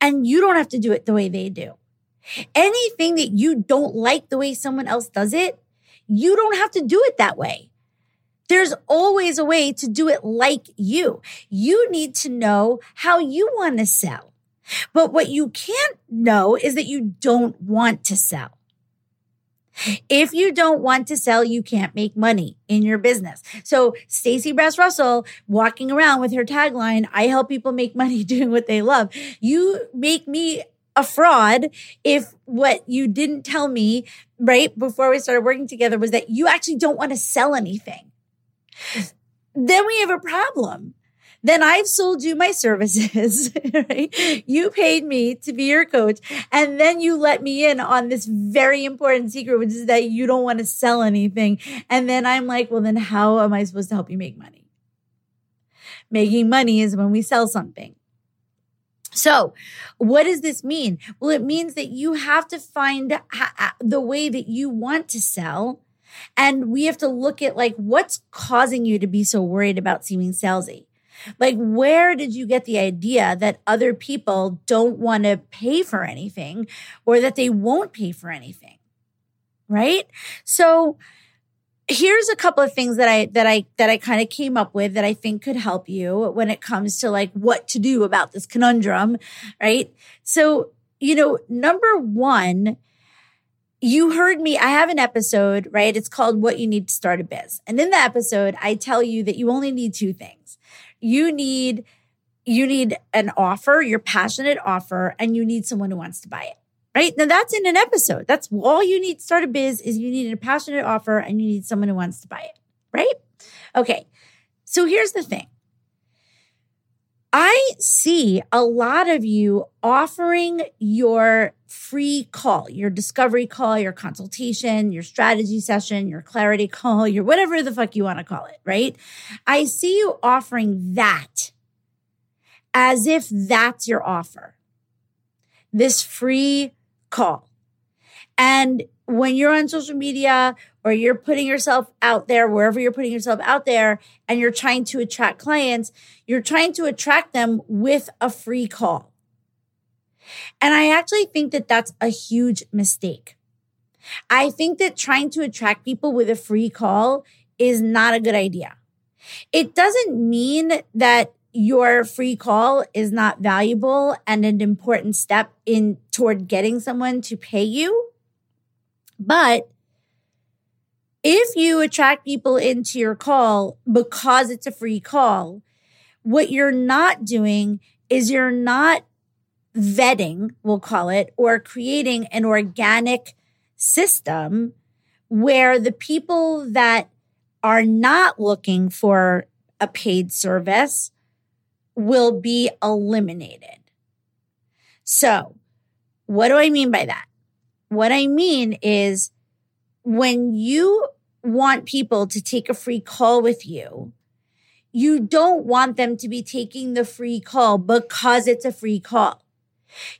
And you don't have to do it the way they do. Anything that you don't like the way someone else does it, you don't have to do it that way. There's always a way to do it like you. You need to know how you want to sell. But what you can't know is that you don't want to sell. If you don't want to sell, you can't make money in your business. So Stacey Brass Russell walking around with her tagline, I help people make money doing what they love. You make me a fraud if what you didn't tell me right before we started working together was that you actually don't want to sell anything. then we have a problem then I've sold you my services, right? You paid me to be your coach. And then you let me in on this very important secret, which is that you don't want to sell anything. And then I'm like, well, then how am I supposed to help you make money? Making money is when we sell something. So, what does this mean? Well, it means that you have to find the way that you want to sell. And we have to look at like what's causing you to be so worried about seeming salesy. Like, where did you get the idea that other people don't want to pay for anything or that they won't pay for anything? Right. So, here's a couple of things that I that I that I kind of came up with that I think could help you when it comes to like what to do about this conundrum, right? So, you know, number 1, you heard me. I have an episode, right? It's called What You Need to Start a Biz. And in the episode, I tell you that you only need two things you need you need an offer, your passionate offer, and you need someone who wants to buy it. Right. Now that's in an episode. That's all you need to start a biz is you need a passionate offer and you need someone who wants to buy it. Right. Okay. So here's the thing. I see a lot of you offering your free call, your discovery call, your consultation, your strategy session, your clarity call, your whatever the fuck you want to call it, right? I see you offering that as if that's your offer. This free call. And when you're on social media or you're putting yourself out there, wherever you're putting yourself out there, and you're trying to attract clients, you're trying to attract them with a free call. And I actually think that that's a huge mistake. I think that trying to attract people with a free call is not a good idea. It doesn't mean that your free call is not valuable and an important step in toward getting someone to pay you. But if you attract people into your call because it's a free call, what you're not doing is you're not vetting, we'll call it, or creating an organic system where the people that are not looking for a paid service will be eliminated. So, what do I mean by that? What I mean is when you want people to take a free call with you, you don't want them to be taking the free call because it's a free call.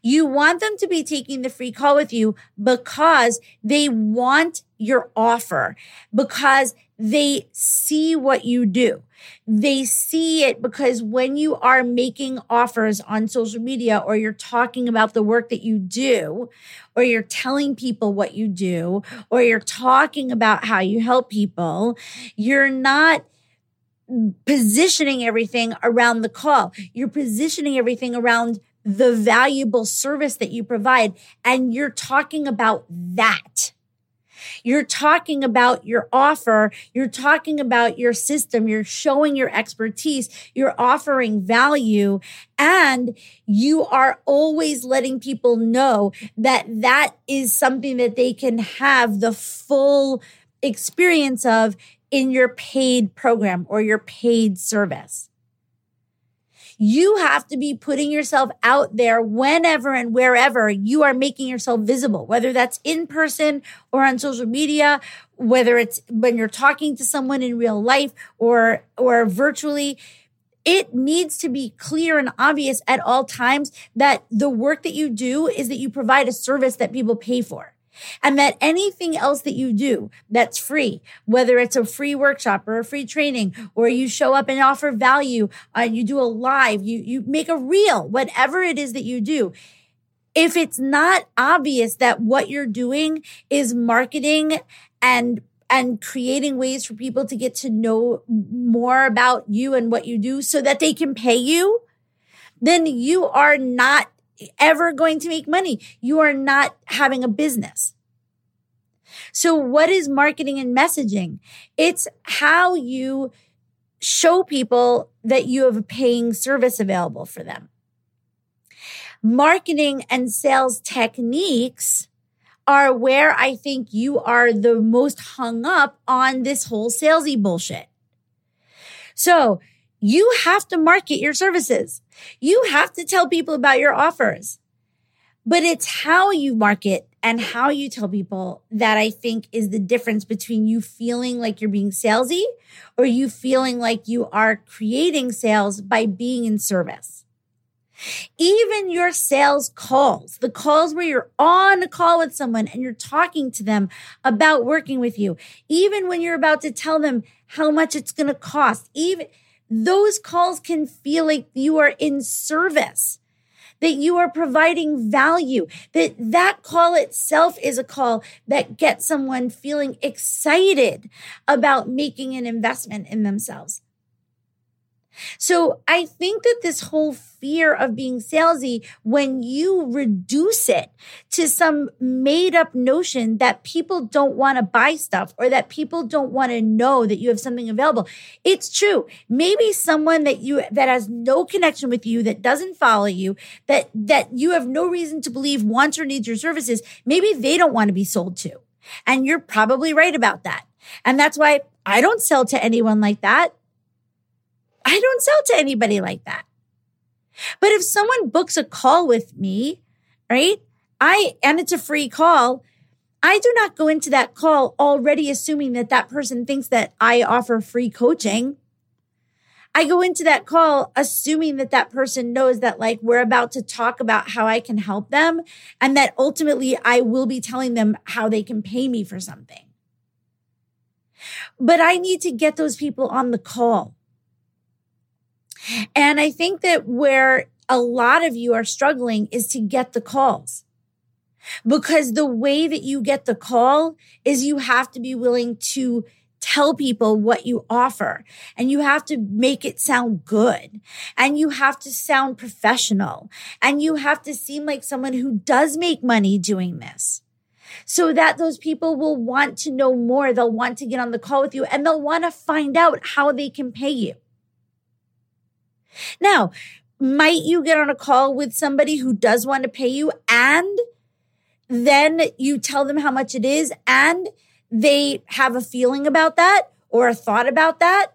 You want them to be taking the free call with you because they want your offer, because they see what you do. They see it because when you are making offers on social media or you're talking about the work that you do, or you're telling people what you do, or you're talking about how you help people, you're not positioning everything around the call. You're positioning everything around the valuable service that you provide. And you're talking about that. You're talking about your offer. You're talking about your system. You're showing your expertise. You're offering value and you are always letting people know that that is something that they can have the full experience of in your paid program or your paid service. You have to be putting yourself out there whenever and wherever you are making yourself visible, whether that's in person or on social media, whether it's when you're talking to someone in real life or, or virtually. It needs to be clear and obvious at all times that the work that you do is that you provide a service that people pay for. And that anything else that you do that's free, whether it's a free workshop or a free training, or you show up and offer value, uh, you do a live, you, you make a reel, whatever it is that you do. If it's not obvious that what you're doing is marketing and and creating ways for people to get to know more about you and what you do so that they can pay you, then you are not ever going to make money. You are not having a business. So what is marketing and messaging? It's how you show people that you have a paying service available for them. Marketing and sales techniques are where I think you are the most hung up on this whole salesy bullshit. So you have to market your services. You have to tell people about your offers, but it's how you market and how you tell people that I think is the difference between you feeling like you're being salesy or you feeling like you are creating sales by being in service. Even your sales calls, the calls where you're on a call with someone and you're talking to them about working with you, even when you're about to tell them how much it's going to cost, even those calls can feel like you are in service that you are providing value, that that call itself is a call that gets someone feeling excited about making an investment in themselves. So I think that this whole fear of being salesy, when you reduce it to some made up notion that people don't want to buy stuff or that people don't want to know that you have something available, it's true. Maybe someone that you, that has no connection with you, that doesn't follow you, that, that you have no reason to believe wants or needs your services, maybe they don't want to be sold to. And you're probably right about that. And that's why I don't sell to anyone like that. I don't sell to anybody like that. But if someone books a call with me, right? I, and it's a free call. I do not go into that call already assuming that that person thinks that I offer free coaching. I go into that call assuming that that person knows that like we're about to talk about how I can help them and that ultimately I will be telling them how they can pay me for something. But I need to get those people on the call. And I think that where a lot of you are struggling is to get the calls. Because the way that you get the call is you have to be willing to tell people what you offer and you have to make it sound good and you have to sound professional and you have to seem like someone who does make money doing this so that those people will want to know more. They'll want to get on the call with you and they'll want to find out how they can pay you. Now, might you get on a call with somebody who does want to pay you and then you tell them how much it is and they have a feeling about that or a thought about that?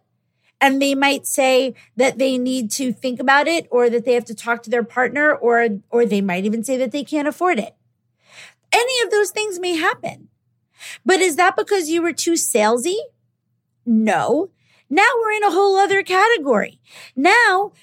And they might say that they need to think about it or that they have to talk to their partner or, or they might even say that they can't afford it. Any of those things may happen. But is that because you were too salesy? No. Now we're in a whole other category. Now,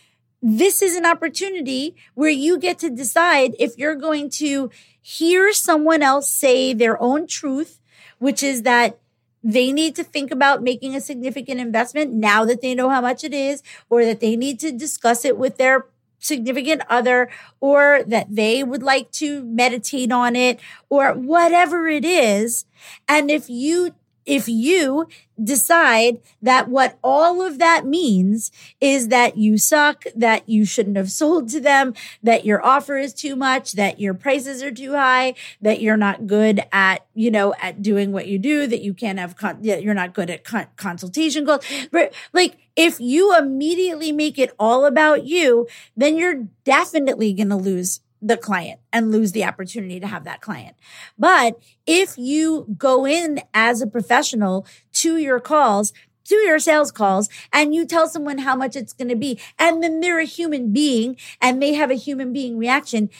this is an opportunity where you get to decide if you're going to hear someone else say their own truth, which is that they need to think about making a significant investment now that they know how much it is, or that they need to discuss it with their significant other, or that they would like to meditate on it, or whatever it is. And if you if you decide that what all of that means is that you suck, that you shouldn't have sold to them, that your offer is too much, that your prices are too high, that you're not good at, you know, at doing what you do, that you can't have, con- you're not good at con- consultation goals. But like, if you immediately make it all about you, then you're definitely going to lose the client and lose the opportunity to have that client. But if you go in as a professional to your calls, to your sales calls and you tell someone how much it's going to be, and then they're a human being and they have a human being reaction,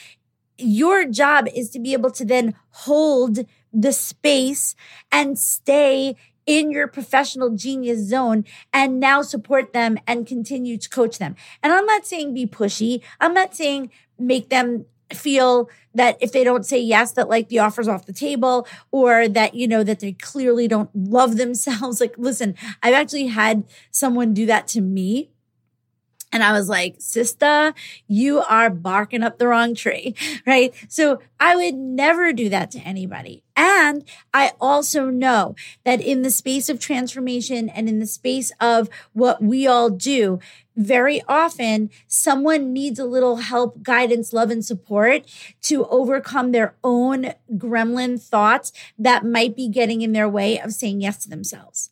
your job is to be able to then hold the space and stay in your professional genius zone and now support them and continue to coach them. And I'm not saying be pushy. I'm not saying make them feel that if they don't say yes, that like the offer's off the table or that, you know, that they clearly don't love themselves. Like, listen, I've actually had someone do that to me. And I was like, sister, you are barking up the wrong tree, right? So I would never do that to anybody. And I also know that in the space of transformation and in the space of what we all do, very often someone needs a little help, guidance, love, and support to overcome their own gremlin thoughts that might be getting in their way of saying yes to themselves.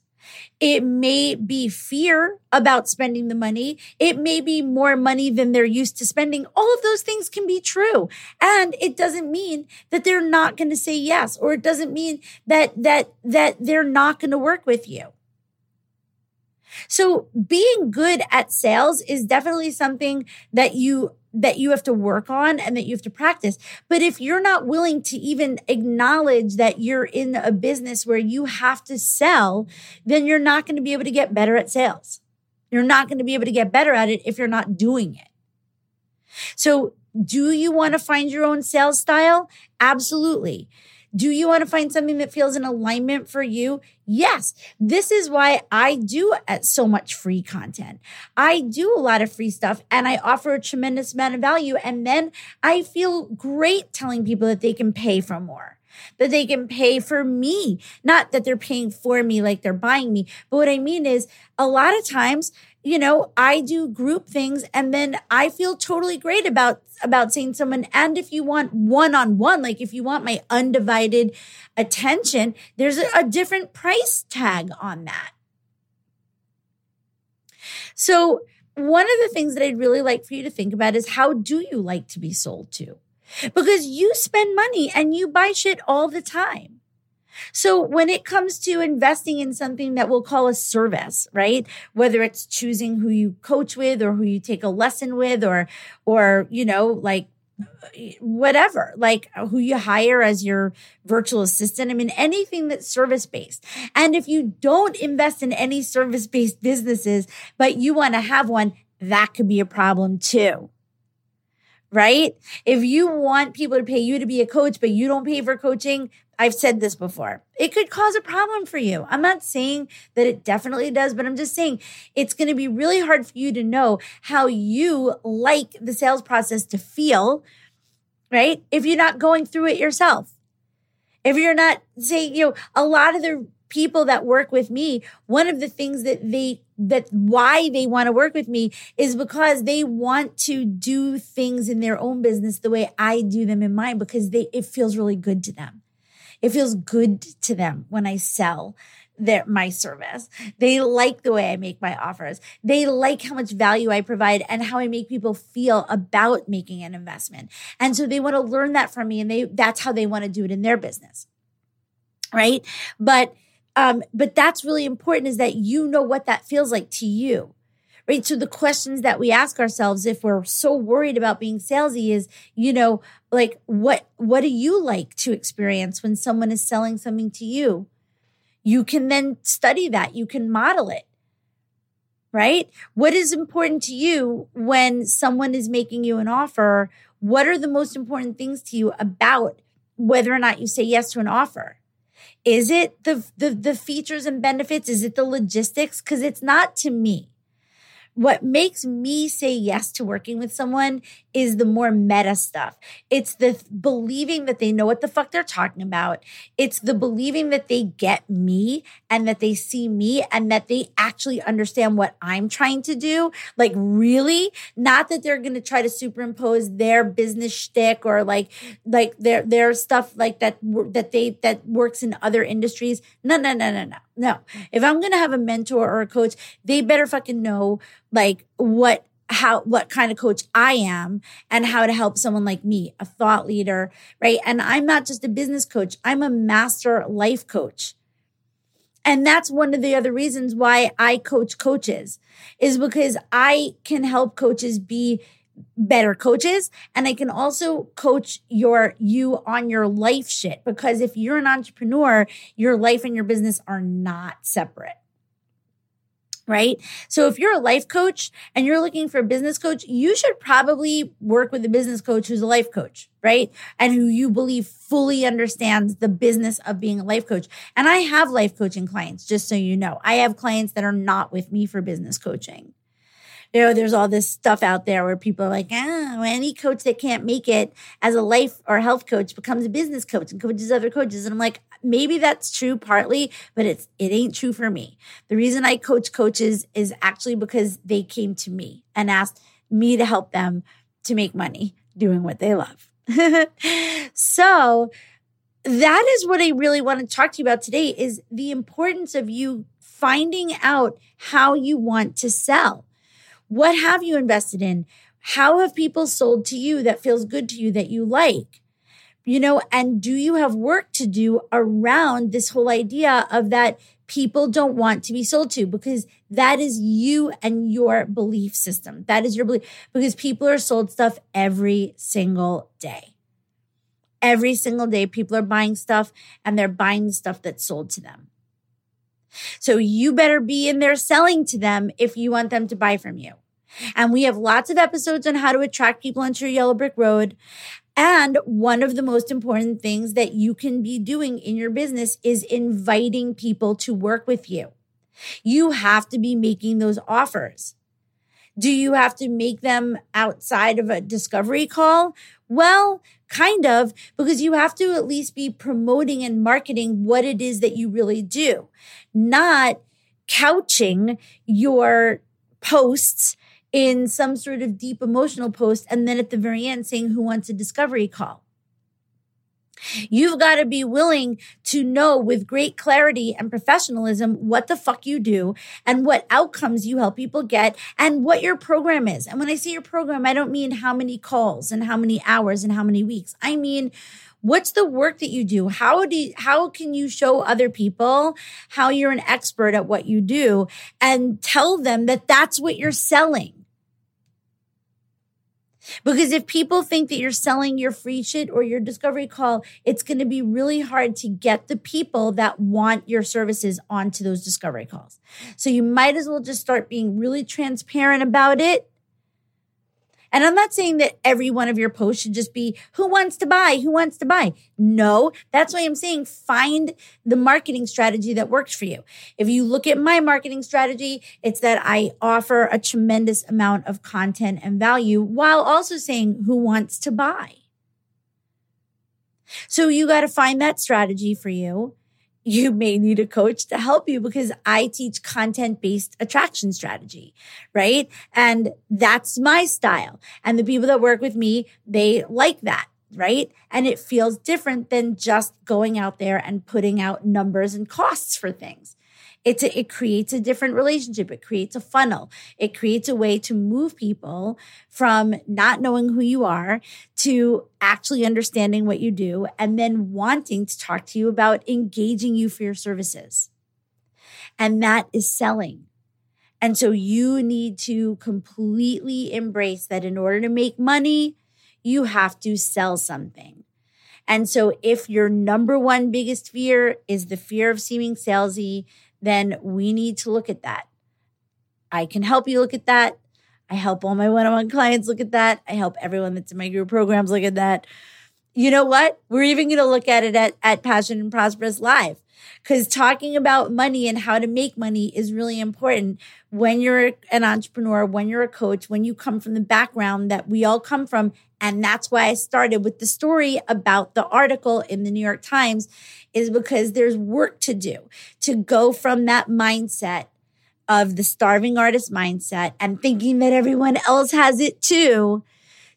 It may be fear about spending the money. It may be more money than they're used to spending. All of those things can be true. And it doesn't mean that they're not going to say yes, or it doesn't mean that, that, that they're not going to work with you. So being good at sales is definitely something that you that you have to work on and that you have to practice. But if you're not willing to even acknowledge that you're in a business where you have to sell, then you're not going to be able to get better at sales. You're not going to be able to get better at it if you're not doing it. So do you want to find your own sales style? Absolutely. Do you want to find something that feels in alignment for you? Yes. This is why I do uh, so much free content. I do a lot of free stuff and I offer a tremendous amount of value. And then I feel great telling people that they can pay for more that they can pay for me. Not that they're paying for me like they're buying me. But what I mean is a lot of times you know, I do group things and then I feel totally great about about seeing someone and if you want one on one, like if you want my undivided attention, there's a, a different price tag on that. So, one of the things that I'd really like for you to think about is how do you like to be sold to? Because you spend money and you buy shit all the time. So when it comes to investing in something that we'll call a service, right? Whether it's choosing who you coach with or who you take a lesson with or, or, you know, like whatever, like who you hire as your virtual assistant. I mean, anything that's service based. And if you don't invest in any service based businesses, but you want to have one, that could be a problem too right? If you want people to pay you to be a coach, but you don't pay for coaching, I've said this before. It could cause a problem for you. I'm not saying that it definitely does, but I'm just saying it's going to be really hard for you to know how you like the sales process to feel, right? If you're not going through it yourself. If you're not saying, you know, a lot of the people that work with me, one of the things that they that why they want to work with me is because they want to do things in their own business the way I do them in mine because they it feels really good to them. It feels good to them when I sell their my service. They like the way I make my offers. They like how much value I provide and how I make people feel about making an investment. And so they want to learn that from me and they that's how they want to do it in their business. Right? But um but that's really important is that you know what that feels like to you right? So the questions that we ask ourselves if we're so worried about being salesy is, you know, like what what do you like to experience when someone is selling something to you? You can then study that. You can model it. Right? What is important to you when someone is making you an offer? What are the most important things to you about whether or not you say yes to an offer? Is it the the, the features and benefits? Is it the logistics? Because it's not to me. What makes me say yes to working with someone is the more meta stuff. It's the believing that they know what the fuck they're talking about. It's the believing that they get me and that they see me and that they actually understand what I'm trying to do. Like really, not that they're going to try to superimpose their business shtick or like, like their, their stuff like that, that they, that works in other industries. No, no, no, no, no. No. If I'm to have a mentor or a coach, they better fucking know like what how what kind of coach I am and how to help someone like me, a thought leader, right? And I'm not just a business coach, I'm a master life coach. And that's one of the other reasons why I coach coaches is because I can help coaches be better coaches and I can also coach your you on your life shit because if you're an entrepreneur, your life and your business are not separate. Right. So if you're a life coach and you're looking for a business coach, you should probably work with a business coach who's a life coach, right? And who you believe fully understands the business of being a life coach. And I have life coaching clients, just so you know. I have clients that are not with me for business coaching you know, there's all this stuff out there where people are like, ah, any coach that can't make it as a life or health coach becomes a business coach and coaches other coaches. And I'm like, maybe that's true partly, but it's it ain't true for me. The reason I coach coaches is actually because they came to me and asked me to help them to make money doing what they love. so that is what I really want to talk to you about today is the importance of you finding out how you want to sell. What have you invested in? How have people sold to you that feels good to you that you like? You know, and do you have work to do around this whole idea of that people don't want to be sold to because that is you and your belief system. That is your belief because people are sold stuff every single day. Every single day, people are buying stuff and they're buying stuff that's sold to them. So you better be in there selling to them if you want them to buy from you. And we have lots of episodes on how to attract people onto your yellow brick road. And one of the most important things that you can be doing in your business is inviting people to work with you. You have to be making those offers. Do you have to make them outside of a discovery call? Well, kind of, because you have to at least be promoting and marketing what it is that you really do, not couching your posts in some sort of deep emotional post and then at the very end saying who wants a discovery call. You've got to be willing to know with great clarity and professionalism what the fuck you do and what outcomes you help people get and what your program is. And when I say your program, I don't mean how many calls and how many hours and how many weeks. I mean, what's the work that you do? How do you, how can you show other people how you're an expert at what you do and tell them that that's what you're selling? Because if people think that you're selling your free shit or your discovery call, it's going to be really hard to get the people that want your services onto those discovery calls. So you might as well just start being really transparent about it and I'm not saying that every one of your posts should just be who wants to buy, who wants to buy. No, that's why I'm saying find the marketing strategy that works for you. If you look at my marketing strategy, it's that I offer a tremendous amount of content and value while also saying who wants to buy. So you got to find that strategy for you you may need a coach to help you because I teach content based attraction strategy, right? And that's my style. And the people that work with me, they like that. Right. And it feels different than just going out there and putting out numbers and costs for things. It's a, it creates a different relationship. It creates a funnel. It creates a way to move people from not knowing who you are to actually understanding what you do and then wanting to talk to you about engaging you for your services. And that is selling. And so you need to completely embrace that in order to make money, you have to sell something. And so if your number one biggest fear is the fear of seeming salesy, then we need to look at that. I can help you look at that. I help all my one on one clients look at that. I help everyone that's in my group programs look at that. You know what? We're even going to look at it at, at Passionate and Prosperous Live because talking about money and how to make money is really important when you're an entrepreneur, when you're a coach, when you come from the background that we all come from. And that's why I started with the story about the article in the New York Times is because there's work to do to go from that mindset of the starving artist mindset and thinking that everyone else has it too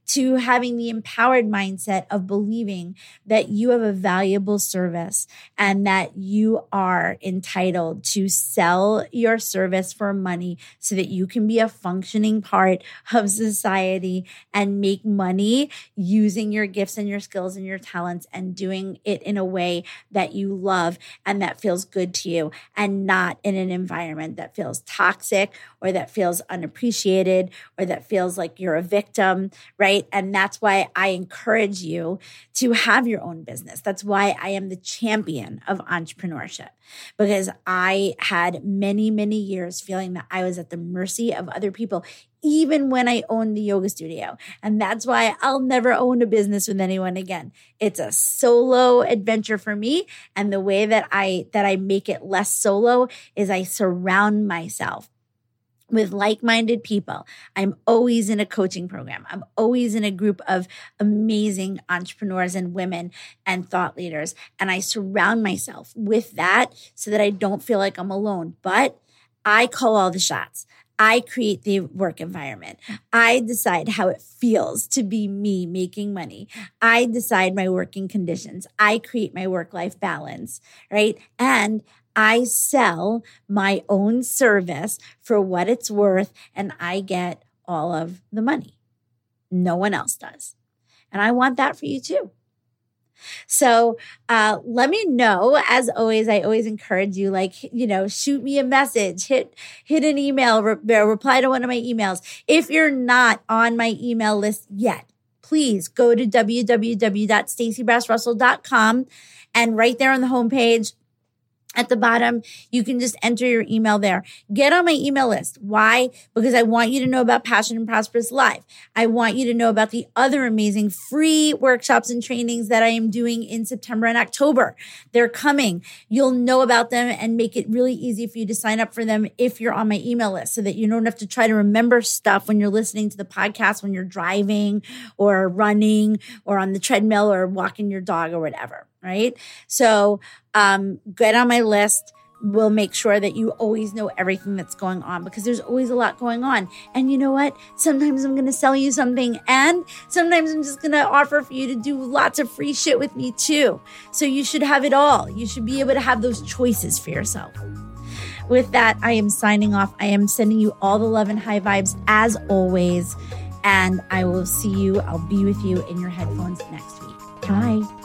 to having the empowered mindset of believing that you have a valuable service and that you are entitled to sell your service for money so that you can be a functioning part of society and make money using your gifts and your skills and your talents and doing it in a way that you love and that feels good to you and not in an environment that feels toxic or that feels unappreciated or that feels like you're a victim, right? And that's why I encourage you to have your own business. That's why I am the champion of entrepreneurship because I had many, many years feeling that I was at the mercy of other people, even when I owned the yoga studio. And that's why I'll never own a business with anyone again. It's a solo adventure for me. And the way that I, that I make it less solo is I surround myself with like minded people. I'm always in a coaching program. I'm always in a group of amazing entrepreneurs and women and thought leaders. And I surround myself with that so that I don't feel like I'm alone. But I call all the shots. I create the work environment. I decide how it feels to be me making money. I decide my working conditions. I create my work life balance, right? And I sell my own service for what it's worth and I get all of the money. No one else does. And I want that for you too. So uh, let me know. As always, I always encourage you, like, you know, shoot me a message, hit hit an email, re- reply to one of my emails. If you're not on my email list yet, please go to www.stacybrassrussell.com and right there on the homepage, at the bottom, you can just enter your email there. Get on my email list. Why? Because I want you to know about Passionate and Prosperous Live. I want you to know about the other amazing free workshops and trainings that I am doing in September and October. They're coming. You'll know about them and make it really easy for you to sign up for them if you're on my email list so that you don't have to try to remember stuff when you're listening to the podcast, when you're driving or running or on the treadmill or walking your dog or whatever right? So um, get on my list. We'll make sure that you always know everything that's going on because there's always a lot going on. And you know what? Sometimes I'm going to sell you something, and sometimes I'm just going to offer for you to do lots of free shit with me too. So you should have it all. You should be able to have those choices for yourself. With that, I am signing off. I am sending you all the love and high vibes as always. And I will see you. I'll be with you in your headphones next week. Bye.